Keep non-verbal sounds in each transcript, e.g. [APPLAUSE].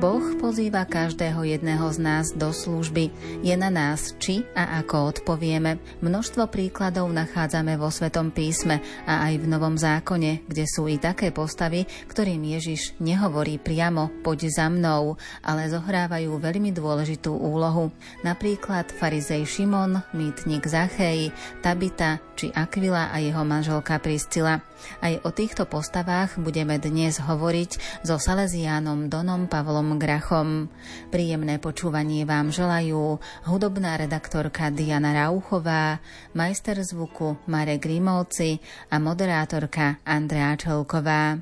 Boh pozýva každého jedného z nás do služby. Je na nás, či a ako odpovieme. Množstvo príkladov nachádzame vo Svetom písme a aj v Novom zákone, kde sú i také postavy, ktorým Ježiš nehovorí priamo poď za mnou, ale zohrávajú veľmi dôležitú úlohu. Napríklad farizej Šimon, mýtnik Zachej, Tabita či Aquila a jeho manželka Priscila. Aj o týchto postavách budeme dnes hovoriť so Salesiánom Donom Pavlom Grachom. Príjemné počúvanie vám želajú hudobná redaktorka Diana Rauchová, majster zvuku Marek Grimovci a moderátorka Andrea Čelková.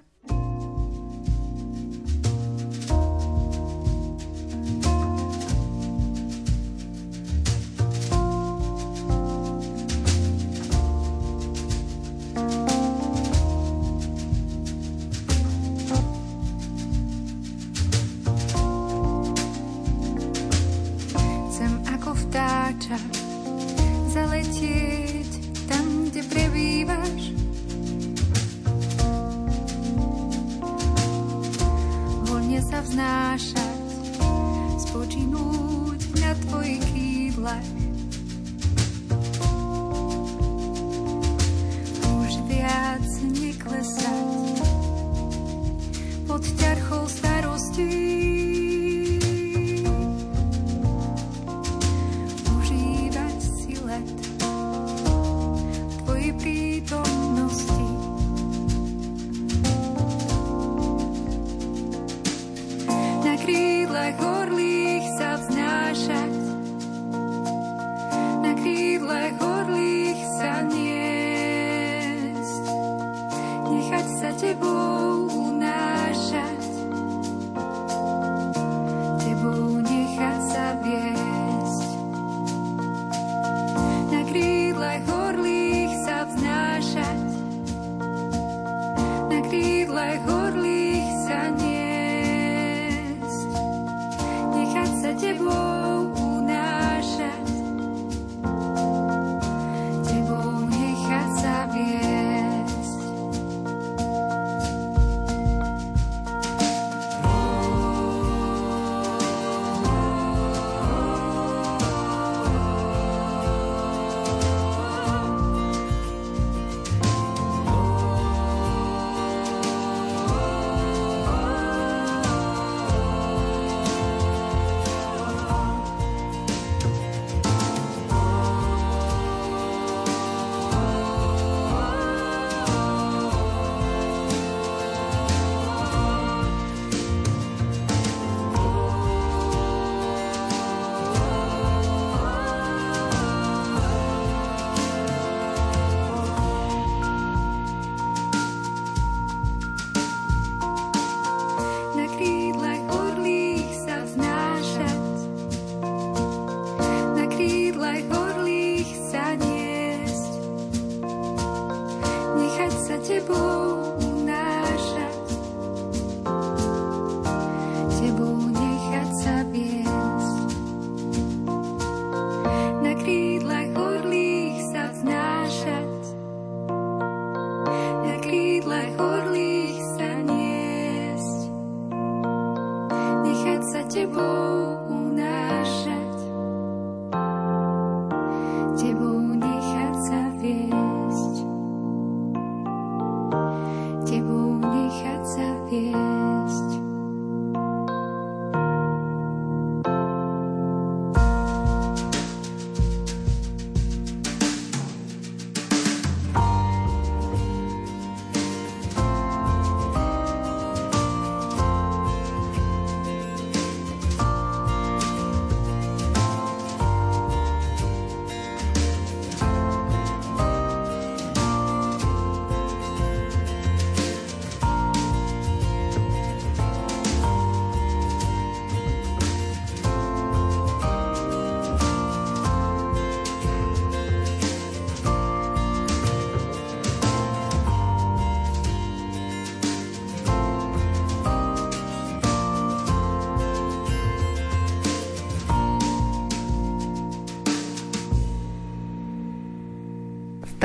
znášať, spočinúť na tvojich kýdlach.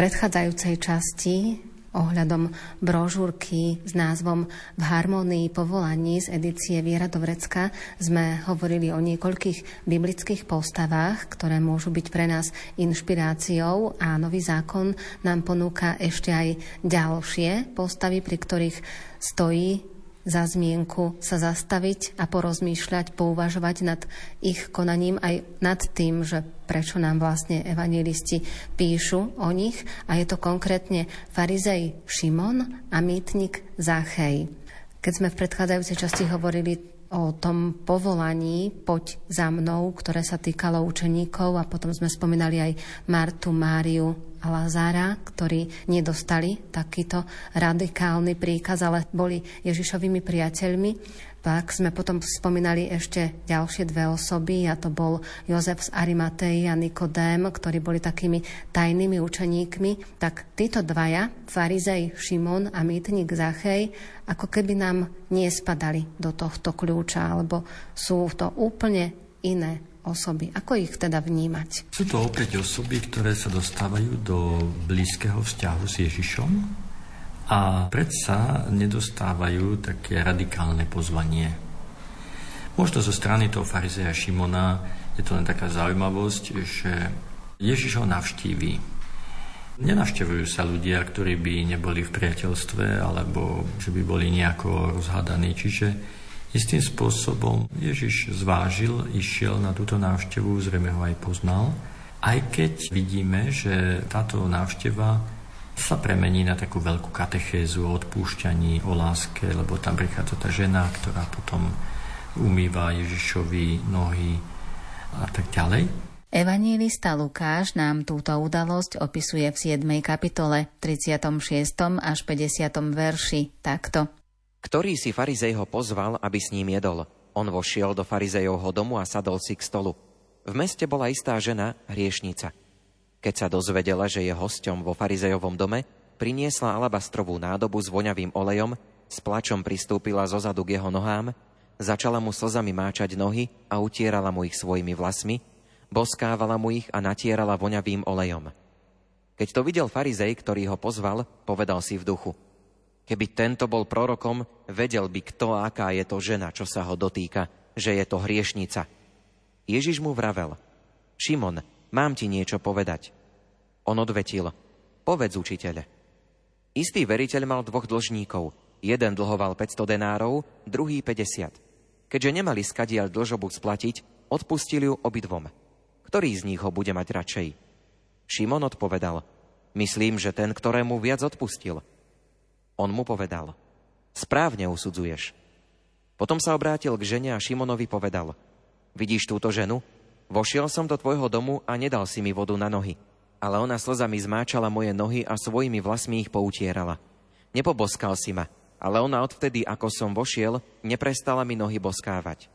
Predchádzajúcej časti ohľadom brožúrky s názvom V harmonii povolaní z edície Viera Dovrecka sme hovorili o niekoľkých biblických postavách, ktoré môžu byť pre nás inšpiráciou a nový zákon nám ponúka ešte aj ďalšie postavy, pri ktorých stojí za zmienku sa zastaviť a porozmýšľať, pouvažovať nad ich konaním aj nad tým, že prečo nám vlastne evangelisti píšu o nich. A je to konkrétne farizej Šimon a mýtnik Zachej. Keď sme v predchádzajúcej časti hovorili o tom povolaní Poď za mnou, ktoré sa týkalo učeníkov a potom sme spomínali aj Martu, Máriu a Lazára, ktorí nedostali takýto radikálny príkaz, ale boli Ježišovými priateľmi. Pak sme potom spomínali ešte ďalšie dve osoby a to bol Jozef z Arimatei a Nikodém, ktorí boli takými tajnými učeníkmi. Tak títo dvaja, farizej Šimon a mýtnik Zachej, ako keby nám nespadali do tohto kľúča, alebo sú to úplne iné osoby. Ako ich teda vnímať? Sú to opäť osoby, ktoré sa dostávajú do blízkeho vzťahu s Ježišom, a predsa nedostávajú také radikálne pozvanie. Možno zo strany toho farizeja Šimona je to len taká zaujímavosť, že Ježiš ho navštíví. Nenavštevujú sa ľudia, ktorí by neboli v priateľstve alebo že by boli nejako rozhádaní. Čiže istým spôsobom Ježiš zvážil, išiel na túto návštevu, zrejme ho aj poznal. Aj keď vidíme, že táto návšteva sa premení na takú veľkú katechézu o odpúšťaní, o láske, lebo tam prichádza tá žena, ktorá potom umýva Ježišovi nohy a tak ďalej. Evangelista Lukáš nám túto udalosť opisuje v 7. kapitole, 36. až 50. verši takto. Ktorý si farizej ho pozval, aby s ním jedol. On vošiel do farizejovho domu a sadol si k stolu. V meste bola istá žena, hriešnica – keď sa dozvedela, že je hosťom vo farizejovom dome, priniesla alabastrovú nádobu s voňavým olejom, s plačom pristúpila zo zadu k jeho nohám, začala mu slzami máčať nohy a utierala mu ich svojimi vlasmi, boskávala mu ich a natierala voňavým olejom. Keď to videl farizej, ktorý ho pozval, povedal si v duchu. Keby tento bol prorokom, vedel by kto, aká je to žena, čo sa ho dotýka, že je to hriešnica. Ježiš mu vravel. Šimon, mám ti niečo povedať. On odvetil, povedz učiteľe. Istý veriteľ mal dvoch dlžníkov. Jeden dlhoval 500 denárov, druhý 50. Keďže nemali skadiaľ dlžobu splatiť, odpustili ju obidvom. Ktorý z nich ho bude mať radšej? Šimon odpovedal, myslím, že ten, ktorému viac odpustil. On mu povedal, správne usudzuješ. Potom sa obrátil k žene a Šimonovi povedal, vidíš túto ženu? Vošiel som do tvojho domu a nedal si mi vodu na nohy. Ale ona slzami zmáčala moje nohy a svojimi vlasmi ich poutierala. Nepoboskal si ma, ale ona odvtedy, ako som vošiel, neprestala mi nohy boskávať.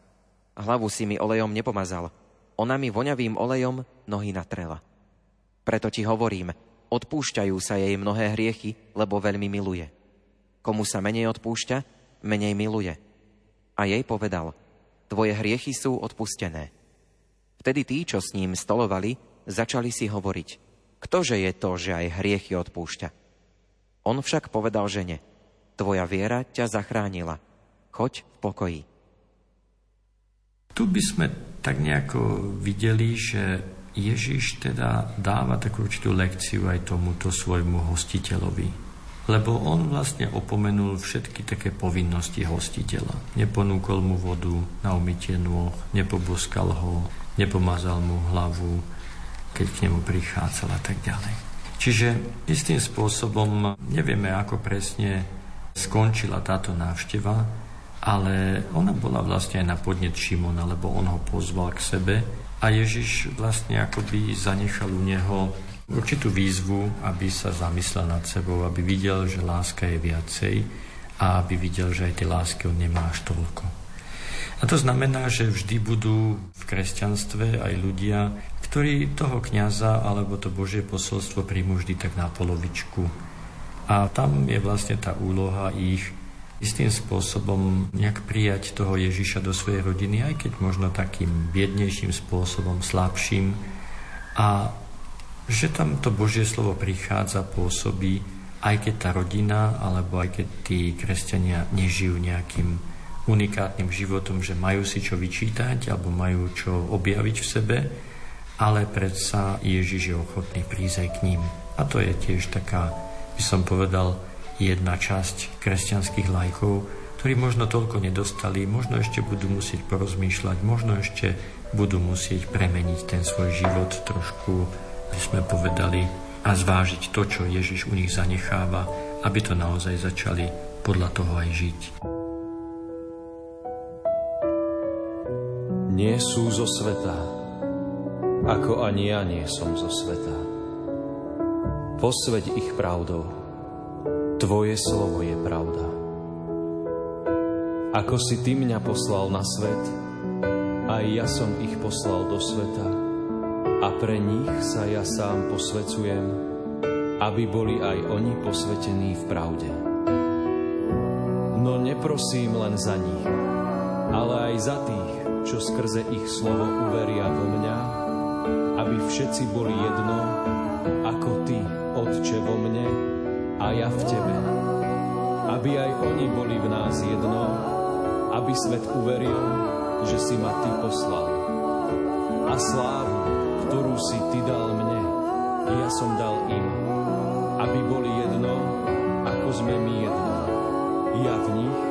Hlavu si mi olejom nepomazal. Ona mi voňavým olejom nohy natrela. Preto ti hovorím, odpúšťajú sa jej mnohé hriechy, lebo veľmi miluje. Komu sa menej odpúšťa, menej miluje. A jej povedal, tvoje hriechy sú odpustené. Vtedy tí, čo s ním stolovali, začali si hovoriť, ktože je to, že aj hriechy odpúšťa. On však povedal žene, tvoja viera ťa zachránila, choď v pokoji. Tu by sme tak nejako videli, že Ježiš teda dáva takú určitú lekciu aj tomuto svojmu hostiteľovi. Lebo on vlastne opomenul všetky také povinnosti hostiteľa. Neponúkol mu vodu na umytie nôh, nepoboskal ho, nepomazal mu hlavu, keď k nemu prichádzal a tak ďalej. Čiže istým spôsobom nevieme, ako presne skončila táto návšteva, ale ona bola vlastne aj na podnet Šimona, lebo on ho pozval k sebe a Ježiš vlastne akoby zanechal u neho určitú výzvu, aby sa zamyslel nad sebou, aby videl, že láska je viacej a aby videl, že aj tej lásky on nemá až toľko. A to znamená, že vždy budú v kresťanstve aj ľudia, ktorí toho kňaza alebo to Božie posolstvo príjmu vždy tak na polovičku. A tam je vlastne tá úloha ich istým spôsobom nejak prijať toho Ježiša do svojej rodiny, aj keď možno takým biednejším spôsobom, slabším. A že tam to Božie slovo prichádza, pôsobí, aj keď tá rodina, alebo aj keď tí kresťania nežijú nejakým unikátnym životom, že majú si čo vyčítať, alebo majú čo objaviť v sebe, ale predsa Ježiš je ochotný prísť aj k ním. A to je tiež taká, by som povedal, jedna časť kresťanských lajkov, ktorí možno toľko nedostali, možno ešte budú musieť porozmýšľať, možno ešte budú musieť premeniť ten svoj život trošku by sme povedali, a zvážiť to, čo Ježiš u nich zanecháva, aby to naozaj začali podľa toho aj žiť. Nie sú zo sveta, ako ani ja nie som zo sveta. Posveď ich pravdou, Tvoje slovo je pravda. Ako si Ty mňa poslal na svet, aj ja som ich poslal do sveta, a pre nich sa ja sám posvecujem, aby boli aj oni posvetení v pravde. No neprosím len za nich, ale aj za tých, čo skrze ich slovo uveria vo mňa, aby všetci boli jedno, ako Ty, Otče, vo mne a ja v Tebe. Aby aj oni boli v nás jedno, aby svet uveril, že si ma Ty poslal. A slávu ktorú si Ty dal mne, ja som dal im, aby boli jedno, ako sme my jedno. Ja v nich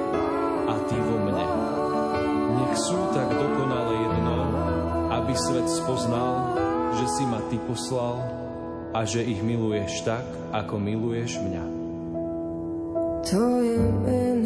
Ty poslal a že ich miluješ tak, ako miluješ mňa. Tvoje meno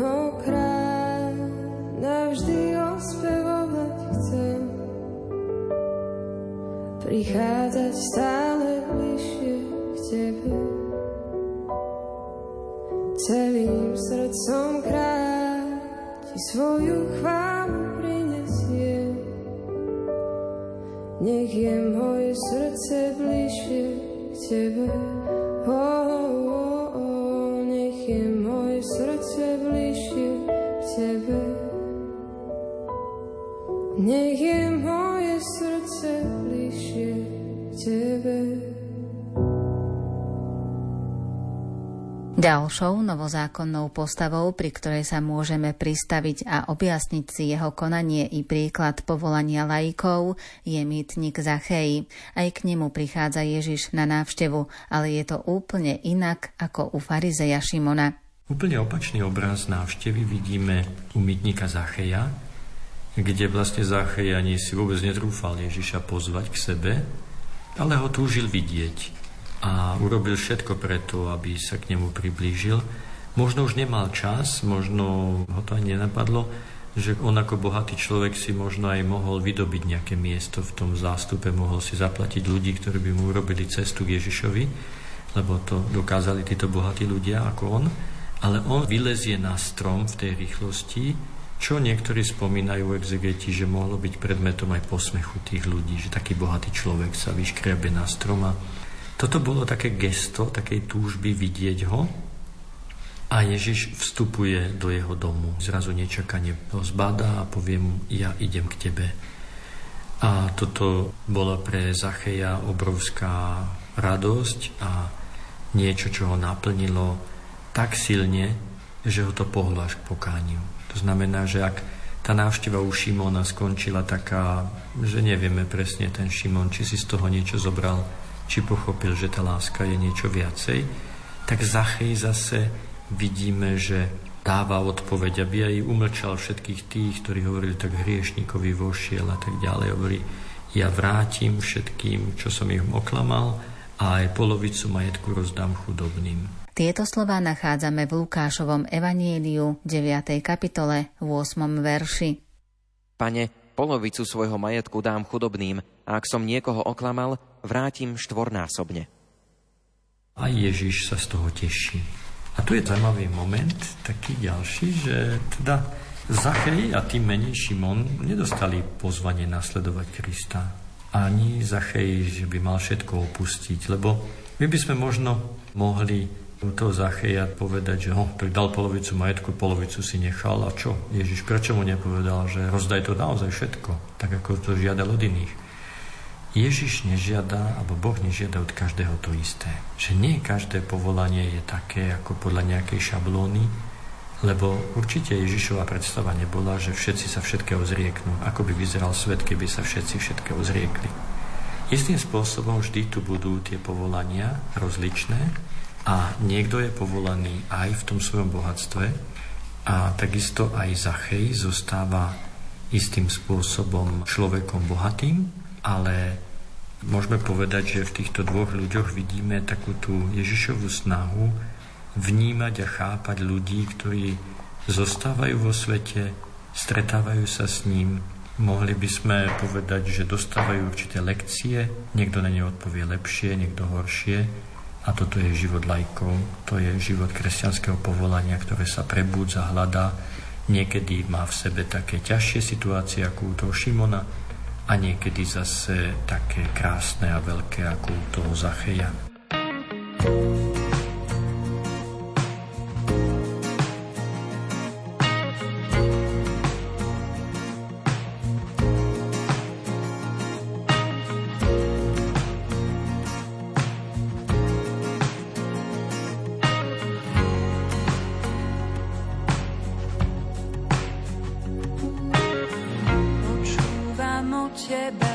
Ďalšou novozákonnou postavou, pri ktorej sa môžeme pristaviť a objasniť si jeho konanie i príklad povolania laikov, je mýtnik Zachej. Aj k nemu prichádza Ježiš na návštevu, ale je to úplne inak ako u farizeja Šimona. Úplne opačný obraz návštevy vidíme u mýtnika Zacheja, kde vlastne Zachej ani si vôbec netrúfal Ježiša pozvať k sebe, ale ho túžil vidieť a urobil všetko preto, aby sa k nemu priblížil. Možno už nemal čas, možno ho to ani nenapadlo, že on ako bohatý človek si možno aj mohol vydobiť nejaké miesto v tom zástupe, mohol si zaplatiť ľudí, ktorí by mu urobili cestu k Ježišovi, lebo to dokázali títo bohatí ľudia ako on. Ale on vylezie na strom v tej rýchlosti, čo niektorí spomínajú exegeti, že mohlo byť predmetom aj posmechu tých ľudí, že taký bohatý človek sa vyškriabe na stroma. Toto bolo také gesto, takej túžby vidieť ho a Ježiš vstupuje do jeho domu. Zrazu nečakane ho zbadá a povie mu, ja idem k tebe. A toto bola pre Zacheja obrovská radosť a niečo, čo ho naplnilo tak silne, že ho to pohlo až k pokániu. To znamená, že ak tá návšteva u Šimona skončila taká, že nevieme presne ten Šimon, či si z toho niečo zobral, či pochopil, že tá láska je niečo viacej, tak Zachej zase vidíme, že dáva odpoveď, aby aj umlčal všetkých tých, ktorí hovorili tak hriešnikovi vošiel a tak ďalej. Hovorí, ja vrátim všetkým, čo som ich oklamal a aj polovicu majetku rozdám chudobným. Tieto slova nachádzame v Lukášovom evaníliu 9. kapitole 8. verši. Pane, polovicu svojho majetku dám chudobným a ak som niekoho oklamal, vrátim štvornásobne. A Ježiš sa z toho teší. A tu je zaujímavý moment, taký ďalší, že teda Zachej a tým menej Šimon nedostali pozvanie nasledovať Krista. Ani Zachej, že by mal všetko opustiť, lebo my by sme možno mohli toho Zacheja povedať, že ho, tak dal polovicu majetku, polovicu si nechal a čo? Ježiš, prečo mu nepovedal, že rozdaj to naozaj všetko, tak ako to žiadal od iných. Ježiš nežiada, alebo Boh nežiada od každého to isté. Že nie každé povolanie je také ako podľa nejakej šablóny, lebo určite Ježišova predstava nebola, že všetci sa všetkého zrieknú. Ako by vyzeral svet, keby sa všetci všetkého zriekli. Istým spôsobom vždy tu budú tie povolania rozličné a niekto je povolaný aj v tom svojom bohatstve a takisto aj Zachej zostáva istým spôsobom človekom bohatým, ale môžeme povedať, že v týchto dvoch ľuďoch vidíme takú tú Ježišovú snahu vnímať a chápať ľudí, ktorí zostávajú vo svete, stretávajú sa s ním. Mohli by sme povedať, že dostávajú určité lekcie, niekto na ne odpovie lepšie, niekto horšie. A toto je život lajkov, to je život kresťanského povolania, ktoré sa prebúdza, hľadá. Niekedy má v sebe také ťažšie situácie ako u toho Šimona, a niekedy zase také krásne a veľké ako u toho Zacheja. Však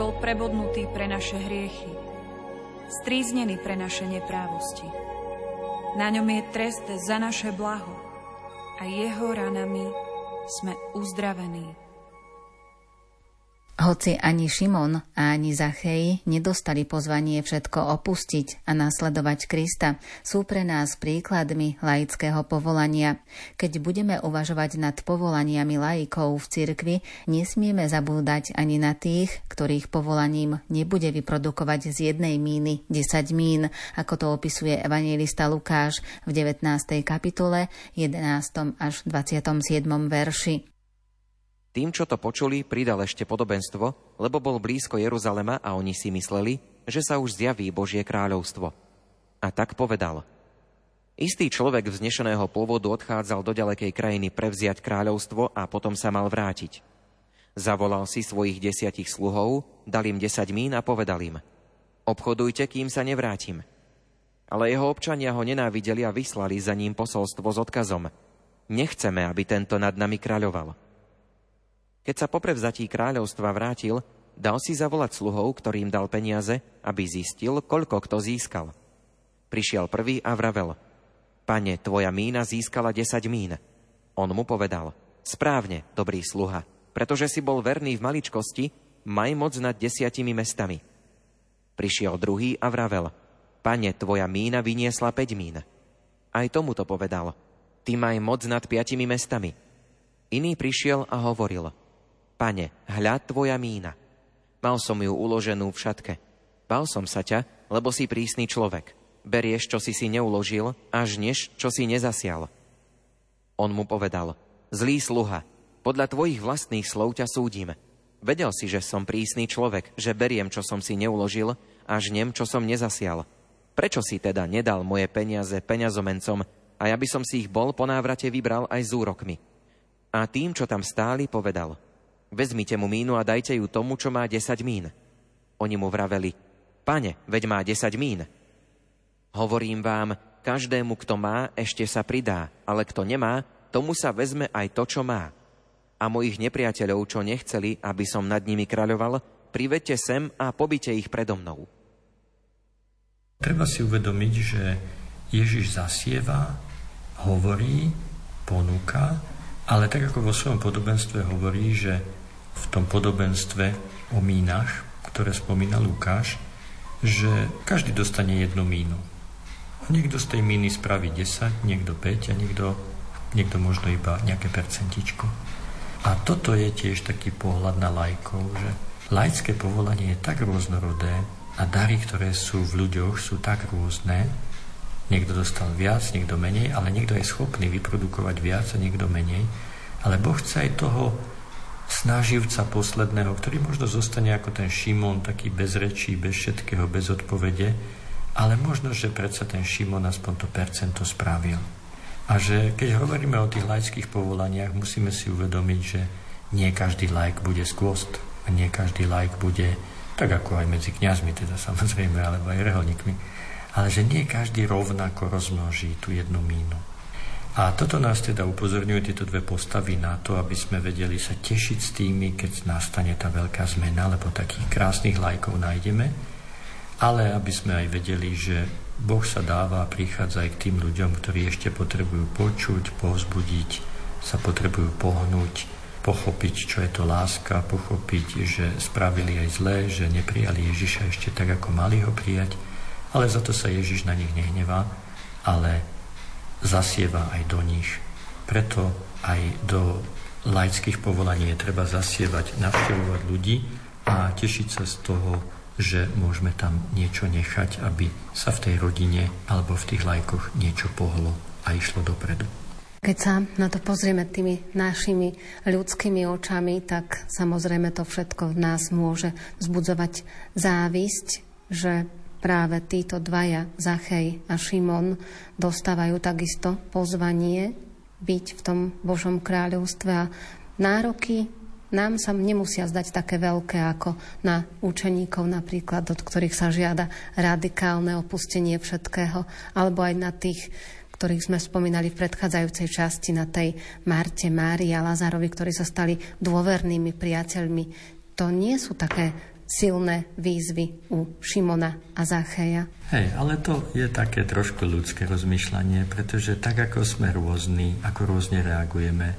bol prebodnutý pre naše hriechy, stríznený pre naše neprávosti. Na ňom je trest za naše blaho a jeho ranami sme uzdravení. Hoci ani Šimon a ani Zachej nedostali pozvanie všetko opustiť a nasledovať Krista, sú pre nás príkladmi laického povolania. Keď budeme uvažovať nad povolaniami laikov v cirkvi, nesmieme zabúdať ani na tých, ktorých povolaním nebude vyprodukovať z jednej míny 10 mín, ako to opisuje evangelista Lukáš v 19. kapitole 11. až 27. verši. Tým, čo to počuli, pridal ešte podobenstvo, lebo bol blízko Jeruzalema a oni si mysleli, že sa už zjaví Božie kráľovstvo. A tak povedal. Istý človek vznešeného pôvodu odchádzal do ďalekej krajiny prevziať kráľovstvo a potom sa mal vrátiť. Zavolal si svojich desiatich sluhov, dal im desať mín a povedal im Obchodujte, kým sa nevrátim. Ale jeho občania ho nenávideli a vyslali za ním posolstvo s odkazom Nechceme, aby tento nad nami kráľoval. Keď sa po prevzatí kráľovstva vrátil, dal si zavolať sluhov, ktorým dal peniaze, aby zistil, koľko kto získal. Prišiel prvý a vravel, pane, tvoja mína získala 10 mín. On mu povedal, správne, dobrý sluha, pretože si bol verný v maličkosti, maj moc nad desiatimi mestami. Prišiel druhý a vravel, pane, tvoja mína vyniesla 5 mín. Aj tomu to povedal, ty maj moc nad piatimi mestami. Iný prišiel a hovoril, Pane, hľad tvoja mína. Mal som ju uloženú v šatke. Bal som sa ťa, lebo si prísny človek. Berieš, čo si si neuložil, až než, čo si nezasial. On mu povedal, zlý sluha, podľa tvojich vlastných slov ťa súdime. Vedel si, že som prísny človek, že beriem, čo som si neuložil, až nem, čo som nezasial. Prečo si teda nedal moje peniaze peňazomencom a ja by som si ich bol po návrate vybral aj s úrokmi? A tým, čo tam stáli, povedal – Vezmite mu mínu a dajte ju tomu, čo má 10 mín. Oni mu vraveli, pane, veď má 10 mín. Hovorím vám, každému, kto má, ešte sa pridá, ale kto nemá, tomu sa vezme aj to, čo má. A mojich nepriateľov, čo nechceli, aby som nad nimi kráľoval, privedte sem a pobite ich predo mnou. Treba si uvedomiť, že Ježiš zasieva, hovorí, ponúka, ale tak ako vo svojom podobenstve hovorí, že v tom podobenstve o mínach, ktoré spomína Lukáš, že každý dostane jednu mínu. Niekto z tej míny spraví 10, niekto 5 a niekto, niekto možno iba nejaké percentičko. A toto je tiež taký pohľad na lajkov, že laické povolanie je tak rôznorodé a dary, ktoré sú v ľuďoch, sú tak rôzne. Niekto dostal viac, niekto menej, ale niekto je schopný vyprodukovať viac a niekto menej. Ale Boh chce aj toho snaživca posledného, ktorý možno zostane ako ten Šimon, taký bez rečí, bez všetkého, bez odpovede, ale možno, že predsa ten Šimon aspoň to percento spravil. A že keď hovoríme o tých laických povolaniach, musíme si uvedomiť, že nie každý laik bude skvost a nie každý laik bude, tak ako aj medzi kňazmi teda samozrejme, alebo aj reholníkmi, ale že nie každý rovnako rozmnoží tú jednu mínu. A toto nás teda upozorňuje tieto dve postavy na to, aby sme vedeli sa tešiť s tými, keď nastane tá veľká zmena, lebo takých krásnych lajkov nájdeme, ale aby sme aj vedeli, že Boh sa dáva a prichádza aj k tým ľuďom, ktorí ešte potrebujú počuť, povzbudiť, sa potrebujú pohnúť, pochopiť, čo je to láska, pochopiť, že spravili aj zlé, že neprijali Ježiša ešte tak, ako mali ho prijať, ale za to sa Ježiš na nich nehnevá, ale zasieva aj do nich. Preto aj do laických povolaní je treba zasievať, navštevovať ľudí a tešiť sa z toho, že môžeme tam niečo nechať, aby sa v tej rodine alebo v tých lajkoch niečo pohlo a išlo dopredu. Keď sa na to pozrieme tými našimi ľudskými očami, tak samozrejme to všetko v nás môže vzbudzovať závisť, že práve títo dvaja, Zachej a Šimon, dostávajú takisto pozvanie byť v tom Božom kráľovstve a nároky nám sa nemusia zdať také veľké ako na učeníkov napríklad, od ktorých sa žiada radikálne opustenie všetkého, alebo aj na tých, ktorých sme spomínali v predchádzajúcej časti, na tej Marte, Mári a Lazarovi, ktorí sa stali dôvernými priateľmi. To nie sú také silné výzvy u Šimona a Zacheja. Hej, ale to je také trošku ľudské rozmýšľanie, pretože tak ako sme rôzni, ako rôzne reagujeme,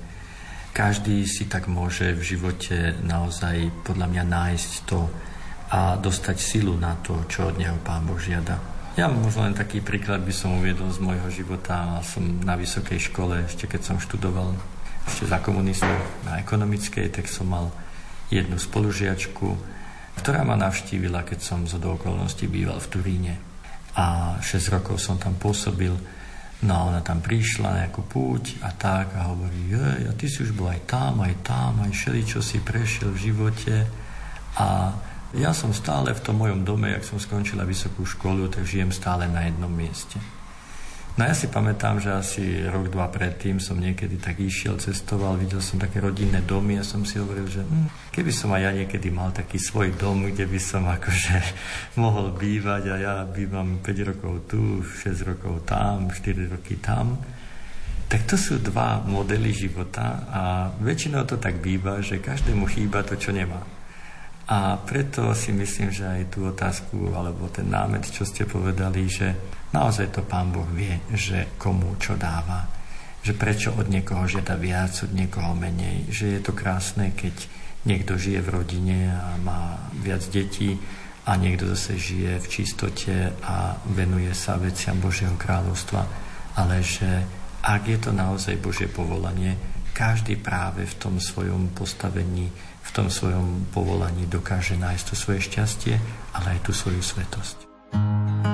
každý si tak môže v živote naozaj podľa mňa nájsť to a dostať silu na to, čo od neho Pán Boh žiada. Ja možno len taký príklad by som uviedol z môjho života. Som na vysokej škole, ešte keď som študoval ešte za komunistov na ekonomickej, tak som mal jednu spolužiačku, ktorá ma navštívila, keď som z okolností býval v Turíne. A 6 rokov som tam pôsobil No a ona tam prišla na nejakú púť a tak a hovorí, jej, a ty si už bol aj tam, aj tam, aj všeli, čo si prešiel v živote. A ja som stále v tom mojom dome, jak som skončila vysokú školu, tak žijem stále na jednom mieste. No ja si pamätám, že asi rok, dva predtým som niekedy tak išiel, cestoval, videl som také rodinné domy a som si hovoril, že hm, keby som aj ja niekedy mal taký svoj dom, kde by som akože [LAUGHS] mohol bývať a ja bývam 5 rokov tu, 6 rokov tam, 4 roky tam, tak to sú dva modely života a väčšinou to tak býva, že každému chýba to, čo nemá. A preto si myslím, že aj tú otázku, alebo ten námet, čo ste povedali, že naozaj to Pán Boh vie, že komu čo dáva. Že prečo od niekoho žiada viac, od niekoho menej. Že je to krásne, keď niekto žije v rodine a má viac detí a niekto zase žije v čistote a venuje sa veciam Božieho kráľovstva. Ale že ak je to naozaj Božie povolanie, každý práve v tom svojom postavení v tom svojom povolaní dokáže nájsť to svoje šťastie, ale aj tú svoju svetosť. Som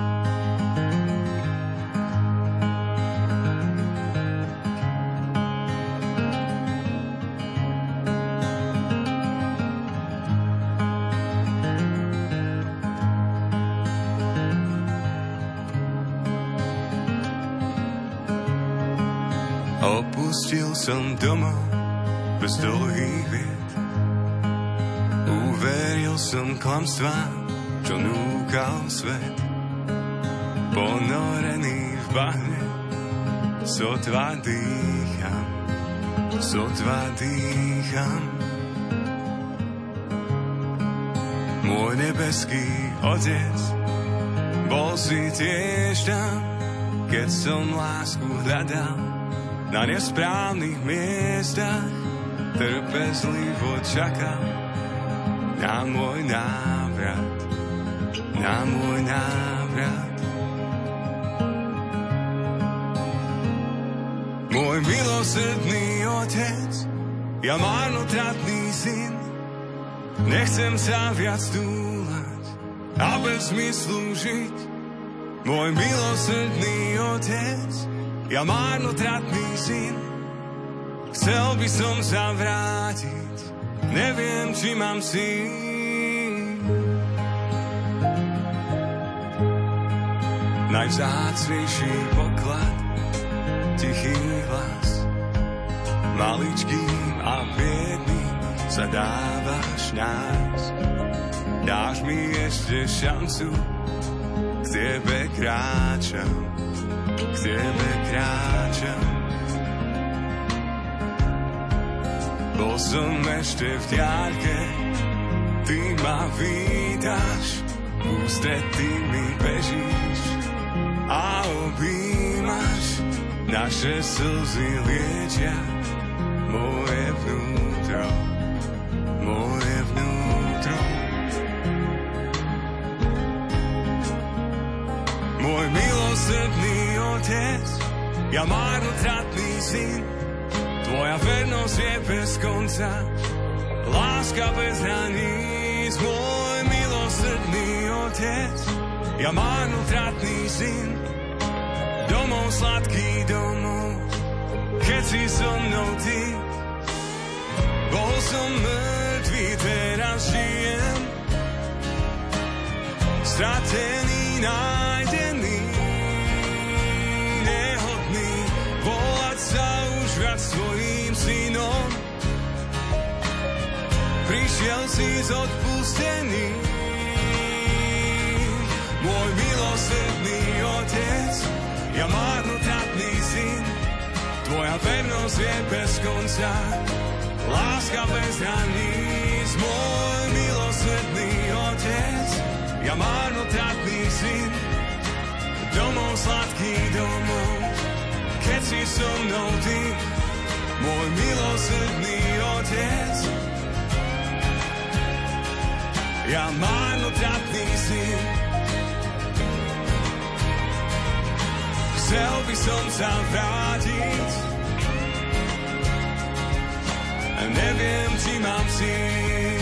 domov bez dlhých vied Uveril som klamstva, čo núkal svet. Ponorený v bahne, sotva dýcham, sotva dýcham. Môj nebeský otec, bol si tiež tam, keď som lásku hľadal na nesprávnych miestach, trpezlivo čakal na môj návrat, na môj návrat. Môj milosrdný otec, ja marnotratný syn, nechcem sa viac túlať a bez zmyslu žiť. Môj milosrdný otec, ja marnotratný syn, chcel by som sa vrátiť neviem, či mám si. Najvzácnejší poklad, tichý hlas, maličkým a biedným sa dávaš nás. Dáš mi ešte šancu, k tebe kráčam, k tebe kráčam. Bol som ešte v diaľke, ty ma vítaš, ústretý mi bežíš a objímaš, naše slzy liečia moje vnútro, ja marnotratný syn, Tvoja vernosť je bez konca, láska bez hraníc, môj milosrdný otec, ja marnotratný syn, domov sladký domov, keď si so mnou ty. Bol som mŕtvý, teraz žijem, stratený nájdený, Prišiel si z odpustený, môj milosrdný otec, ja marnotratný syn. Tvoja vernosť je bez konca, láska bez hraníc, môj milosrdný otec, ja marnotratný syn. Domov sladký domov, keď si so mnou ty, môj milosrdný otec. Ja marnotratný syn, chcel by som sa vrátiť, neviem, či mám síl.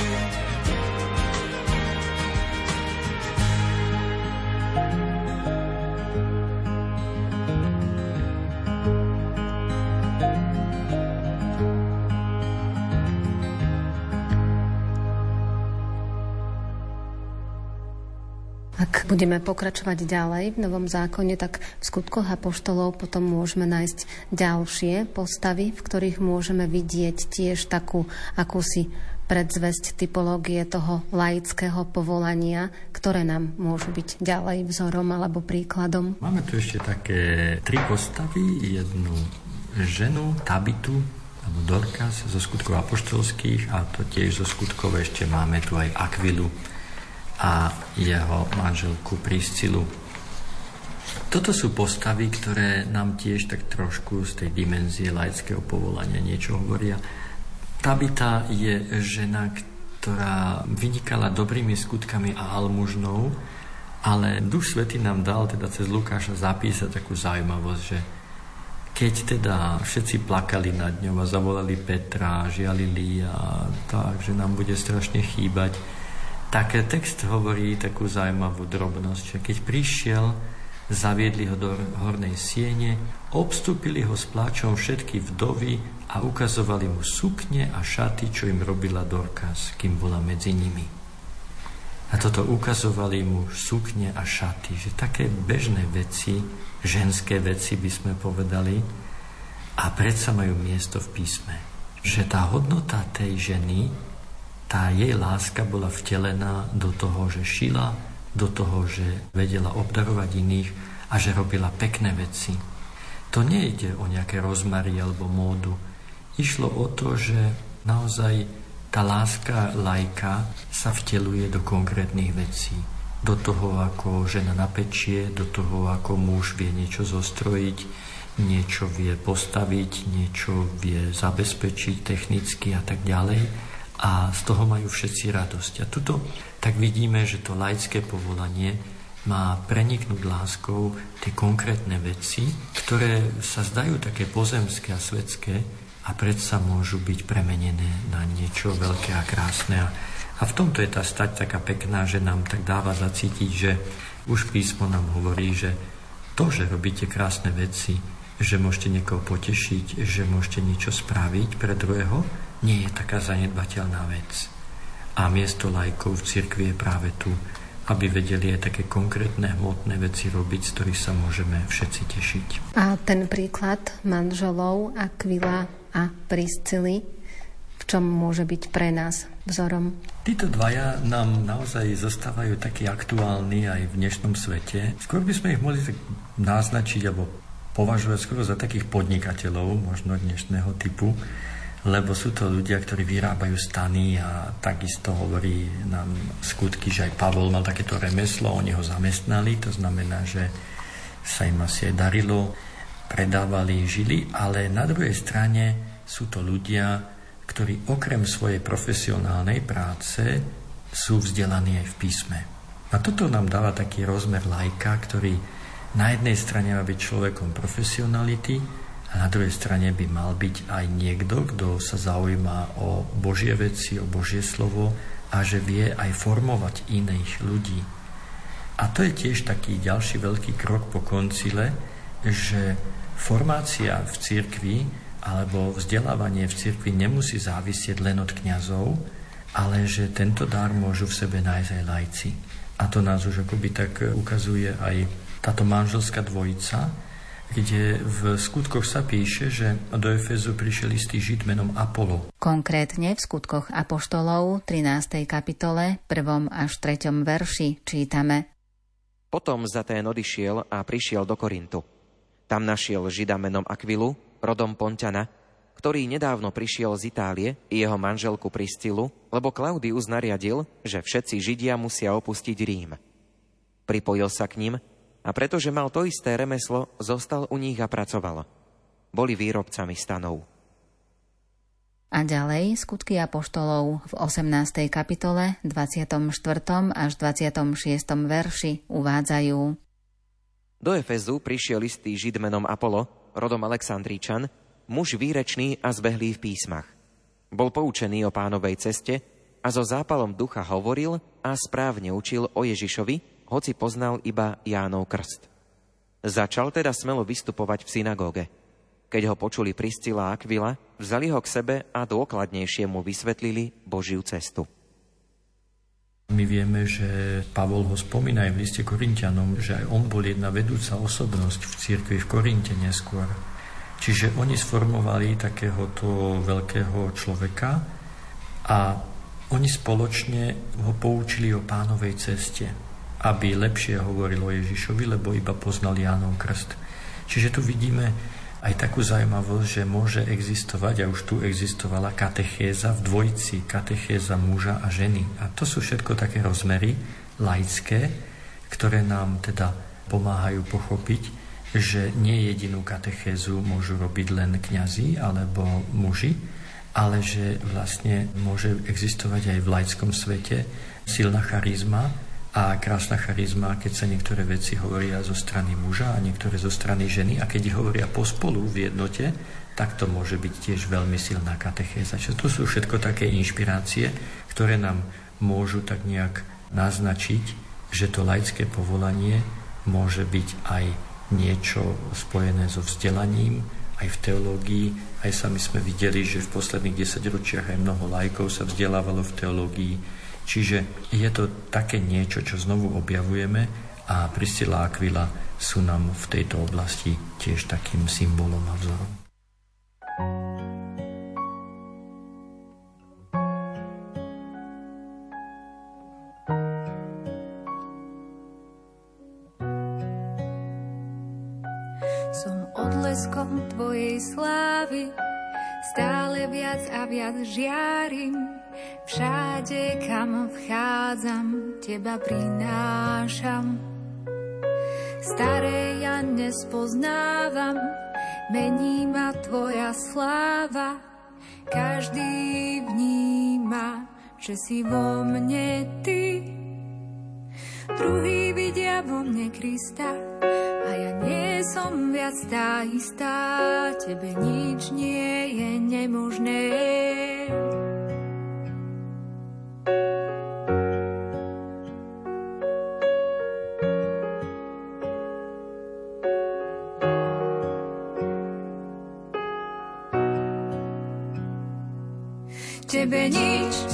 Budeme pokračovať ďalej v Novom zákone, tak v skutkoch apoštolov potom môžeme nájsť ďalšie postavy, v ktorých môžeme vidieť tiež takú akúsi predzvesť typológie toho laického povolania, ktoré nám môžu byť ďalej vzorom alebo príkladom. Máme tu ešte také tri postavy, jednu ženu, Tabitu, alebo Dorkas zo skutkov apoštolských a to tiež zo skutkov ešte máme tu aj Akvilu, a jeho manželku Priscilu. Toto sú postavy, ktoré nám tiež tak trošku z tej dimenzie laického povolania niečo hovoria. Tabita je žena, ktorá vynikala dobrými skutkami a almužnou, ale Duch Svety nám dal teda cez Lukáša zapísať takú zaujímavosť, že keď teda všetci plakali nad ňou a zavolali Petra, žialili a tak, že nám bude strašne chýbať, tak text hovorí takú zaujímavú drobnosť, že keď prišiel, zaviedli ho do hornej siene, obstúpili ho s pláčom všetky vdovy a ukazovali mu sukne a šaty, čo im robila Dorkas, kým bola medzi nimi. A toto ukazovali mu sukne a šaty, že také bežné veci, ženské veci by sme povedali, a predsa majú miesto v písme. Že tá hodnota tej ženy tá jej láska bola vtelená do toho, že šila, do toho, že vedela obdarovať iných a že robila pekné veci. To nejde o nejaké rozmary alebo módu. Išlo o to, že naozaj tá láska lajka sa vteluje do konkrétnych vecí. Do toho, ako žena napečie, do toho, ako muž vie niečo zostrojiť, niečo vie postaviť, niečo vie zabezpečiť technicky a tak ďalej a z toho majú všetci radosť. A tuto tak vidíme, že to laické povolanie má preniknúť láskou tie konkrétne veci, ktoré sa zdajú také pozemské a svetské a predsa môžu byť premenené na niečo veľké a krásne. A v tomto je tá stať taká pekná, že nám tak dáva zacítiť, že už písmo nám hovorí, že to, že robíte krásne veci, že môžete niekoho potešiť, že môžete niečo spraviť pre druhého, nie je taká zanedbateľná vec. A miesto lajkov v cirkvi je práve tu, aby vedeli aj také konkrétne hmotné veci robiť, z ktorých sa môžeme všetci tešiť. A ten príklad manželov Aquila a Priscily, v čom môže byť pre nás vzorom? Títo dvaja nám naozaj zostávajú takí aktuálni aj v dnešnom svete. Skôr by sme ich mohli tak naznačiť alebo považovať skôr za takých podnikateľov, možno dnešného typu, lebo sú to ľudia, ktorí vyrábajú stany a takisto hovorí nám skutky, že aj Pavol mal takéto remeslo, oni ho zamestnali, to znamená, že sa im asi aj darilo, predávali, žili, ale na druhej strane sú to ľudia, ktorí okrem svojej profesionálnej práce sú vzdelaní aj v písme. A toto nám dáva taký rozmer lajka, ktorý na jednej strane má byť človekom profesionality, na druhej strane by mal byť aj niekto, kto sa zaujíma o Božie veci, o Božie slovo a že vie aj formovať iných ľudí. A to je tiež taký ďalší veľký krok po koncile, že formácia v cirkvi alebo vzdelávanie v cirkvi nemusí závisieť len od kňazov, ale že tento dar môžu v sebe nájsť aj lajci. A to nás už akoby tak ukazuje aj táto manželská dvojica, kde v skutkoch sa píše, že do Efezu prišiel istý žid menom Apollo. Konkrétne v skutkoch Apoštolov 13. kapitole 1. až 3. verši čítame Potom Zatén odišiel a prišiel do Korintu. Tam našiel žida menom Akvilu, rodom Pontana, ktorý nedávno prišiel z Itálie i jeho manželku Pristilu, lebo Klaudius nariadil, že všetci Židia musia opustiť Rím. Pripojil sa k ním a pretože mal to isté remeslo, zostal u nich a pracoval. Boli výrobcami stanov. A ďalej skutky apoštolov v 18. kapitole 24. až 26. verši uvádzajú. Do Efezu prišiel istý žid menom Apollo, rodom Aleksandríčan, muž výrečný a zbehlý v písmach. Bol poučený o pánovej ceste a so zápalom ducha hovoril a správne učil o Ježišovi, hoci poznal iba Jánov krst. Začal teda smelo vystupovať v synagóge – keď ho počuli Priscila a Aquila, vzali ho k sebe a dôkladnejšie mu vysvetlili Božiu cestu. My vieme, že Pavol ho spomína aj v liste Korintianom, že aj on bol jedna vedúca osobnosť v cirkvi v Korinte neskôr. Čiže oni sformovali takéhoto veľkého človeka a oni spoločne ho poučili o pánovej ceste, aby lepšie hovoril o Ježišovi, lebo iba poznal Jánov krst. Čiže tu vidíme aj takú zaujímavosť, že môže existovať, a už tu existovala katechéza v dvojici, katechéza muža a ženy. A to sú všetko také rozmery laické, ktoré nám teda pomáhajú pochopiť, že nie jedinú katechézu môžu robiť len kňazi alebo muži, ale že vlastne môže existovať aj v laickom svete silná charizma, a krásna charizma, keď sa niektoré veci hovoria zo strany muža a niektoré zo strany ženy a keď ich hovoria pospolu v jednote, tak to môže byť tiež veľmi silná katechéza. Čiže to sú všetko také inšpirácie, ktoré nám môžu tak nejak naznačiť, že to laické povolanie môže byť aj niečo spojené so vzdelaním, aj v teológii, aj sami sme videli, že v posledných desaťročiach aj mnoho lajkov sa vzdelávalo v teológii, Čiže je to také niečo, čo znovu objavujeme a Priscila Aquila sú nám v tejto oblasti tiež takým symbolom a vzorom. Som stále viac a viac žiarim Kam vchádzam, teba prinášam. Staré ja nespoznávam, mení ma tvoja sláva. Každý vníma, že si vo mne ty. Druhý vidia vo mne Krista a ja nie som viac tá istá. Tebe nič nie je nemožné. Tebe nič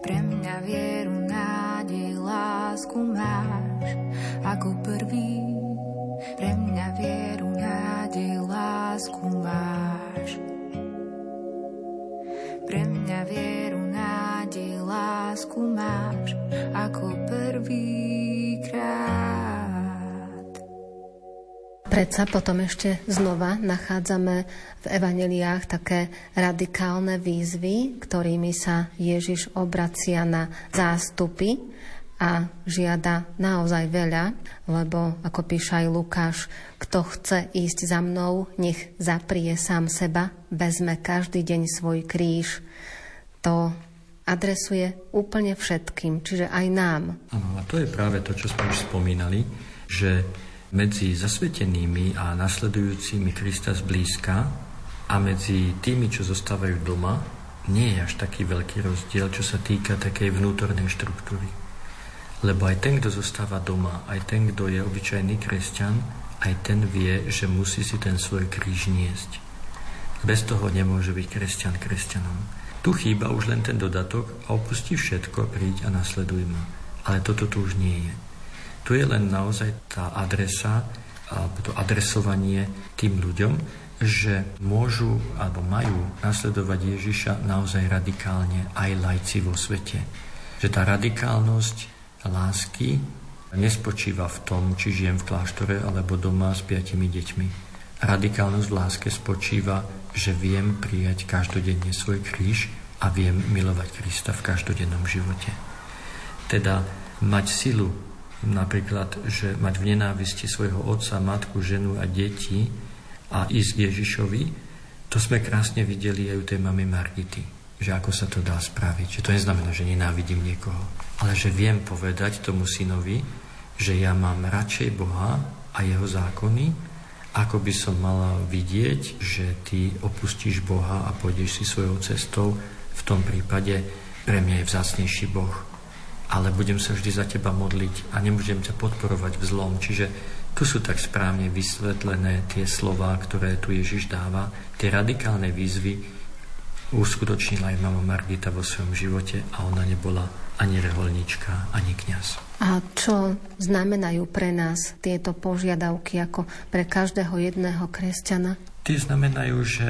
Pre mňa vieru, nádej, lásku máš ako prvý. Pre mňa vieru, nádej, lásku máš. Pre mňa vieru, nádej, lásku máš ako prvý krát. Predsa potom ešte znova nachádzame v evaneliách také radikálne výzvy, ktorými sa Ježiš obracia na zástupy a žiada naozaj veľa, lebo ako píše aj Lukáš, kto chce ísť za mnou, nech zaprie sám seba, vezme každý deň svoj kríž. To adresuje úplne všetkým, čiže aj nám. Ano, a to je práve to, čo sme už spomínali, že medzi zasvetenými a nasledujúcimi Krista zblízka a medzi tými, čo zostávajú doma, nie je až taký veľký rozdiel, čo sa týka takej vnútornej štruktúry. Lebo aj ten, kto zostáva doma, aj ten, kto je obyčajný kresťan, aj ten vie, že musí si ten svoj kríž niesť. Bez toho nemôže byť kresťan kresťanom. Tu chýba už len ten dodatok a opustí všetko, príď a nasleduj ma. Ale toto tu už nie je. Tu je len naozaj tá adresa, alebo to adresovanie tým ľuďom, že môžu alebo majú nasledovať Ježiša naozaj radikálne aj lajci vo svete. Že tá radikálnosť lásky nespočíva v tom, či žijem v kláštore alebo doma s piatimi deťmi. Radikálnosť v láske spočíva že viem prijať každodenne svoj kríž a viem milovať Krista v každodennom živote. Teda mať silu, napríklad, že mať v nenávisti svojho otca, matku, ženu a deti a ísť k Ježišovi, to sme krásne videli aj u tej mamy Margity, že ako sa to dá spraviť. Že to neznamená, že nenávidím niekoho, ale že viem povedať tomu synovi, že ja mám radšej Boha a jeho zákony, ako by som mala vidieť, že ty opustíš Boha a pôjdeš si svojou cestou, v tom prípade pre mňa je vzácnejší Boh. Ale budem sa vždy za teba modliť a nemôžem ťa podporovať v zlom. Čiže tu sú tak správne vysvetlené tie slova, ktoré tu Ježiš dáva, tie radikálne výzvy uskutočnila aj mama Margita vo svojom živote a ona nebola ani reholnička, ani kňaz. A čo znamenajú pre nás tieto požiadavky ako pre každého jedného kresťana? Tie znamenajú, že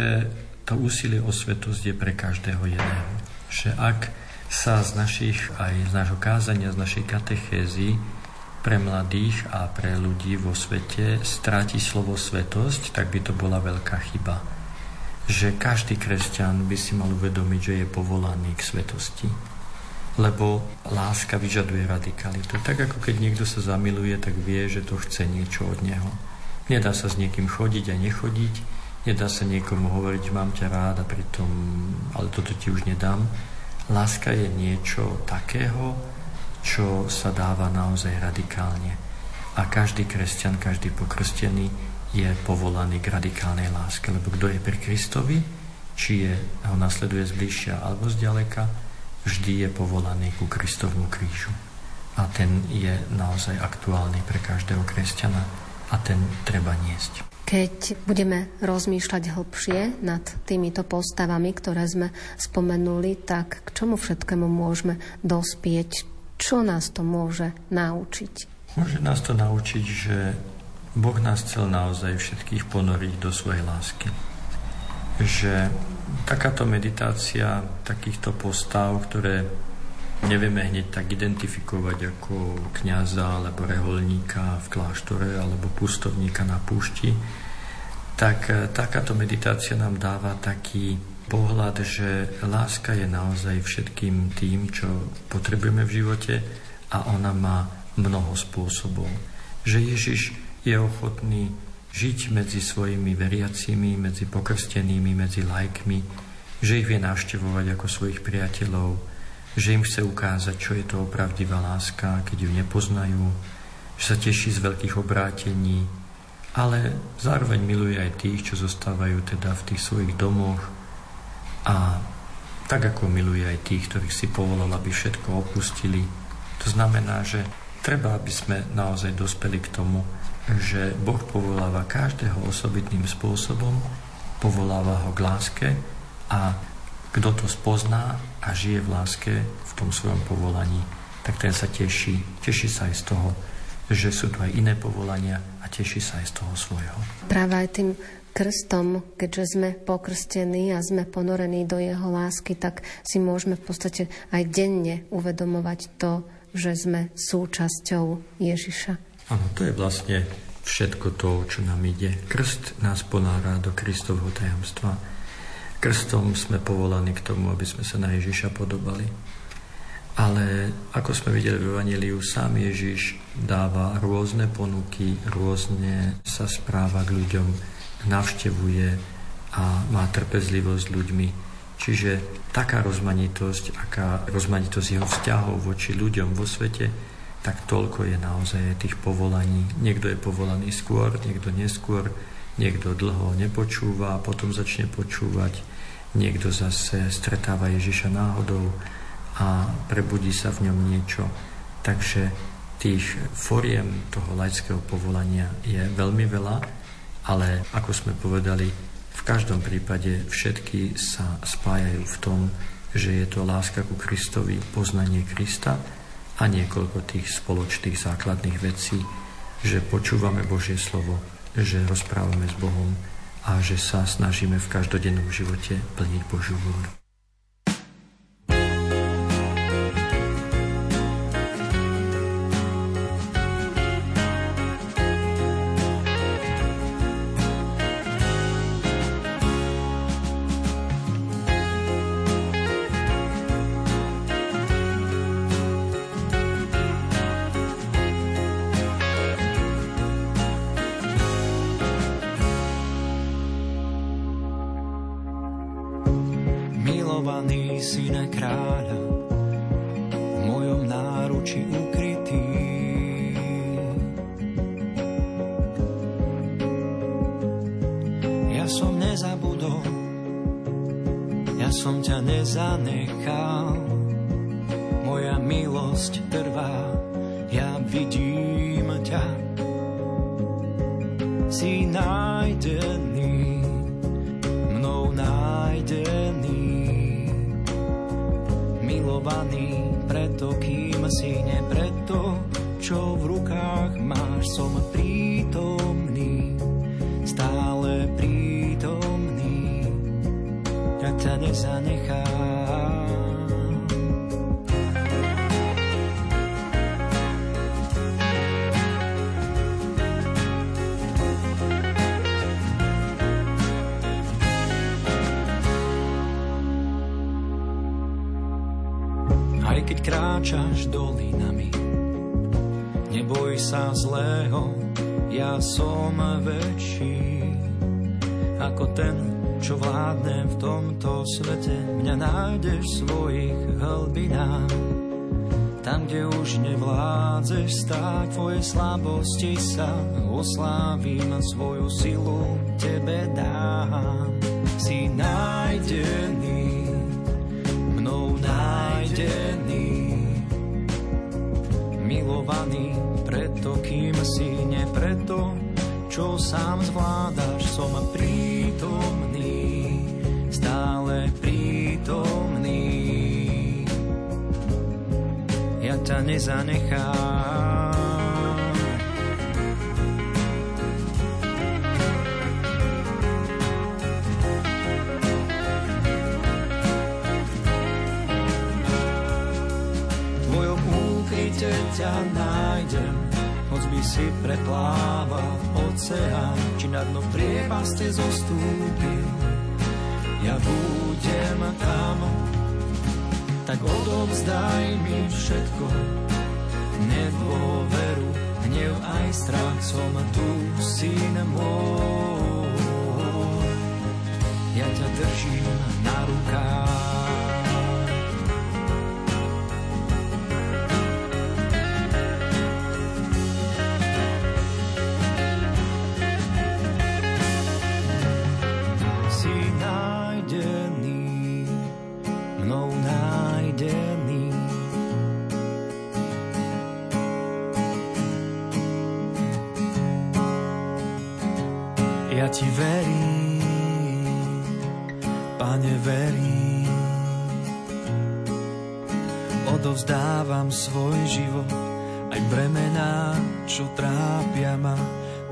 to úsilie o svetosť je pre každého jedného. Že ak sa z našich, aj z nášho kázania, z našej katechézy pre mladých a pre ľudí vo svete stráti slovo svetosť, tak by to bola veľká chyba. Že každý kresťan by si mal uvedomiť, že je povolaný k svetosti lebo láska vyžaduje radikalitu. Tak ako keď niekto sa zamiluje, tak vie, že to chce niečo od neho. Nedá sa s niekým chodiť a nechodiť, nedá sa niekomu hovoriť, mám ťa rád a pritom, ale toto ti už nedám. Láska je niečo takého, čo sa dáva naozaj radikálne. A každý kresťan, každý pokrstený je povolaný k radikálnej láske, lebo kto je pri Kristovi, či je, ho nasleduje zbližšia alebo zďaleka, vždy je povolaný ku Kristovmu krížu. A ten je naozaj aktuálny pre každého kresťana a ten treba niesť. Keď budeme rozmýšľať hlbšie nad týmito postavami, ktoré sme spomenuli, tak k čomu všetkému môžeme dospieť? Čo nás to môže naučiť? Môže nás to naučiť, že Boh nás chcel naozaj všetkých ponoriť do svojej lásky. Že takáto meditácia takýchto postav, ktoré nevieme hneď tak identifikovať ako kniaza alebo reholníka v kláštore alebo pustovníka na púšti, tak eh, takáto meditácia nám dáva taký pohľad, že láska je naozaj všetkým tým, čo potrebujeme v živote a ona má mnoho spôsobov. Že Ježiš je ochotný žiť medzi svojimi veriacimi, medzi pokrstenými, medzi lajkmi, že ich vie navštevovať ako svojich priateľov, že im chce ukázať, čo je to opravdivá láska, keď ju nepoznajú, že sa teší z veľkých obrátení, ale zároveň miluje aj tých, čo zostávajú teda v tých svojich domoch a tak ako miluje aj tých, ktorých si povolal, aby všetko opustili. To znamená, že treba, aby sme naozaj dospeli k tomu, že Boh povoláva každého osobitným spôsobom, povoláva ho k láske a kto to spozná a žije v láske v tom svojom povolaní, tak ten sa teší. Teší sa aj z toho, že sú tu aj iné povolania a teší sa aj z toho svojho. Práve aj tým krstom, keďže sme pokrstení a sme ponorení do jeho lásky, tak si môžeme v podstate aj denne uvedomovať to, že sme súčasťou Ježiša. Áno, to je vlastne všetko to, čo nám ide. Krst nás ponára do Kristovho tajomstva. Krstom sme povolaní k tomu, aby sme sa na Ježiša podobali. Ale ako sme videli v Evangeliu, sám Ježiš dáva rôzne ponuky, rôzne sa správa k ľuďom, navštevuje a má trpezlivosť s ľuďmi. Čiže taká rozmanitosť, aká rozmanitosť jeho vzťahov voči ľuďom vo svete, tak toľko je naozaj tých povolaní. Niekto je povolaný skôr, niekto neskôr, niekto dlho nepočúva a potom začne počúvať, niekto zase stretáva Ježiša náhodou a prebudí sa v ňom niečo. Takže tých foriem toho laického povolania je veľmi veľa, ale ako sme povedali, v každom prípade všetky sa spájajú v tom, že je to láska ku Kristovi, poznanie Krista a niekoľko tých spoločných základných vecí, že počúvame Božie slovo, že rozprávame s Bohom a že sa snažíme v každodennom živote plniť Božiu vôľu. Kráčaš som väčší ako ten, čo vládne v tomto svete. Mňa nájdeš v svojich hlbinách. Tam, kde už nevládzeš stáť, tvoje slabosti sa oslávim, svoju silu tebe dám. Si nájdený, sám zvládaš, som prítomný, stále prítomný. Ja ťa nezanechám. ťa hoď by si preplával oceán, či na dno priepaste zostúpil. Ja budem tam, tak odovzdaj mi všetko, nedôveru, hnev aj strach, som tu, syn môj. Ja ťa držím na rukách.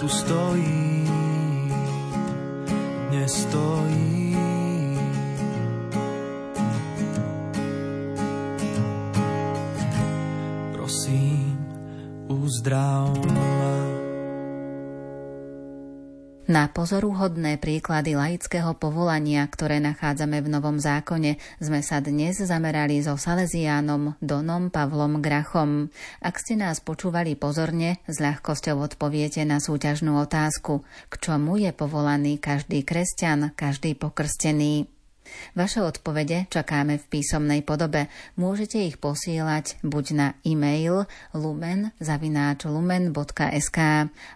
estou pozoruhodné príklady laického povolania, ktoré nachádzame v Novom zákone, sme sa dnes zamerali so Salesiánom Donom Pavlom Grachom. Ak ste nás počúvali pozorne, s ľahkosťou odpoviete na súťažnú otázku, k čomu je povolaný každý kresťan, každý pokrstený. Vaše odpovede čakáme v písomnej podobe. Môžete ich posielať buď na e-mail lumen.lumen.sk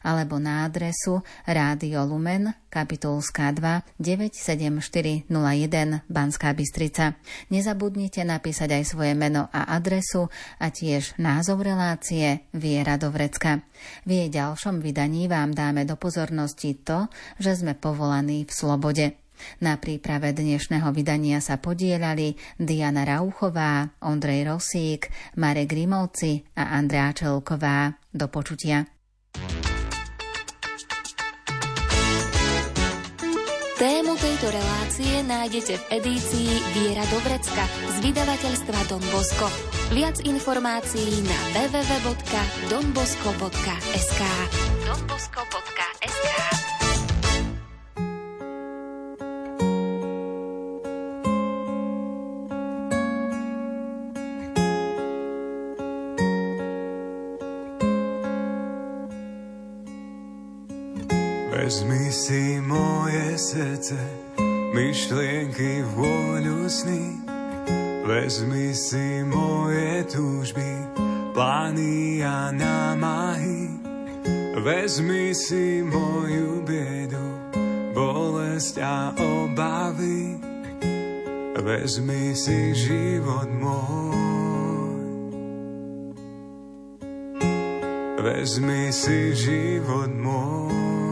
alebo na adresu Rádio Lumen, kapitulská 2, 97401 Banská Bystrica. Nezabudnite napísať aj svoje meno a adresu a tiež názov relácie Viera do vrecka. V jej ďalšom vydaní vám dáme do pozornosti to, že sme povolaní v slobode. Na príprave dnešného vydania sa podielali Diana Rauchová, Ondrej Rosík, Marek Grimovci a Andrea Čelková. Do počutia. Tému tejto relácie nájdete v edícii Viera do vrecka z vydavateľstva Don Bosco. Viac informácií na www.donbosco.sk donbosco.sk srdce, myšlienky, vôľu sny. Vezmi si moje túžby, plány a námahy. Vezmi si moju biedu, bolesť a obavy. Vezmi si život môj. Vezmi si život môj.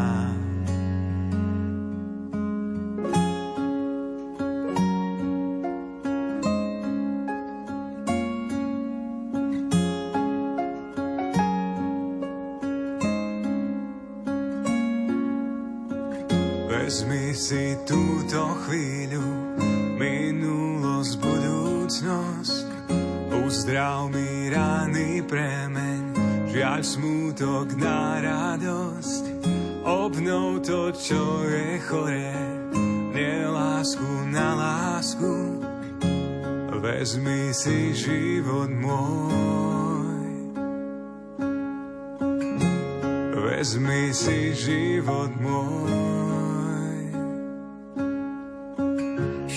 Si túto chvíľu, minulosť, budúcnosť. Uzdrav mi rany premeň, žiaľ smútok na radosť. Obnov to, čo je choré, lásku na lásku. Vezmi si život môj. Vezmi si život môj.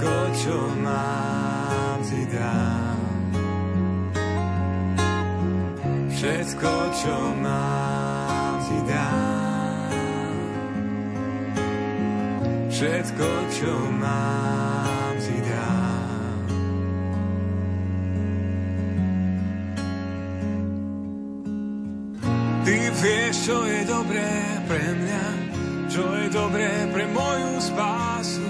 všetko, čo mám, ti dám. Všetko, čo mám, ti dám. Všetko, čo mám, ti dám. Ty vieš, čo je dobré pre mňa, čo je dobré pre moju spásu.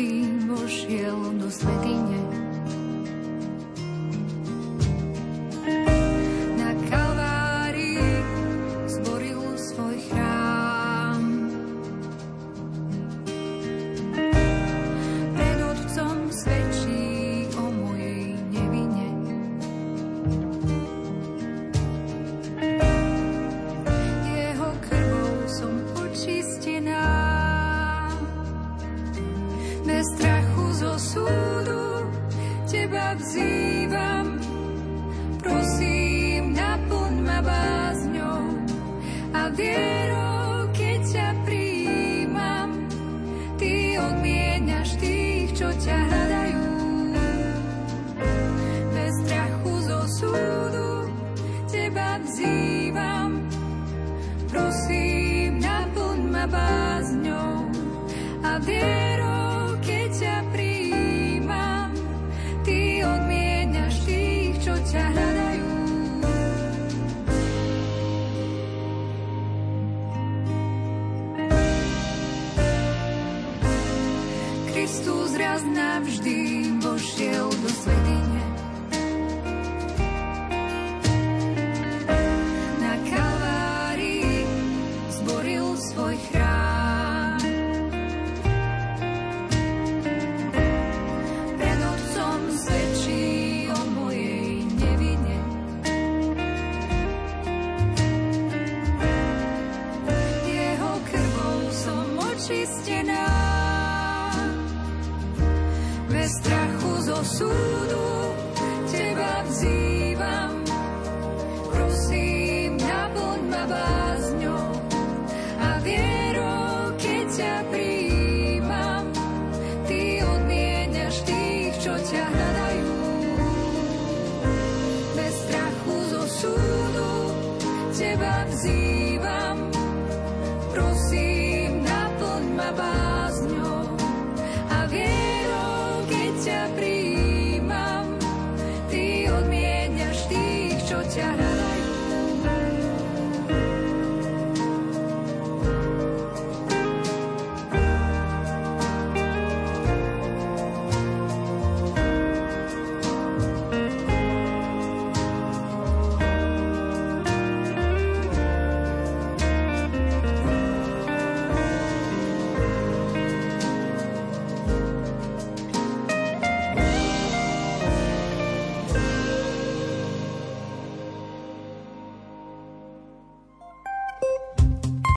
každý vošiel do svetine.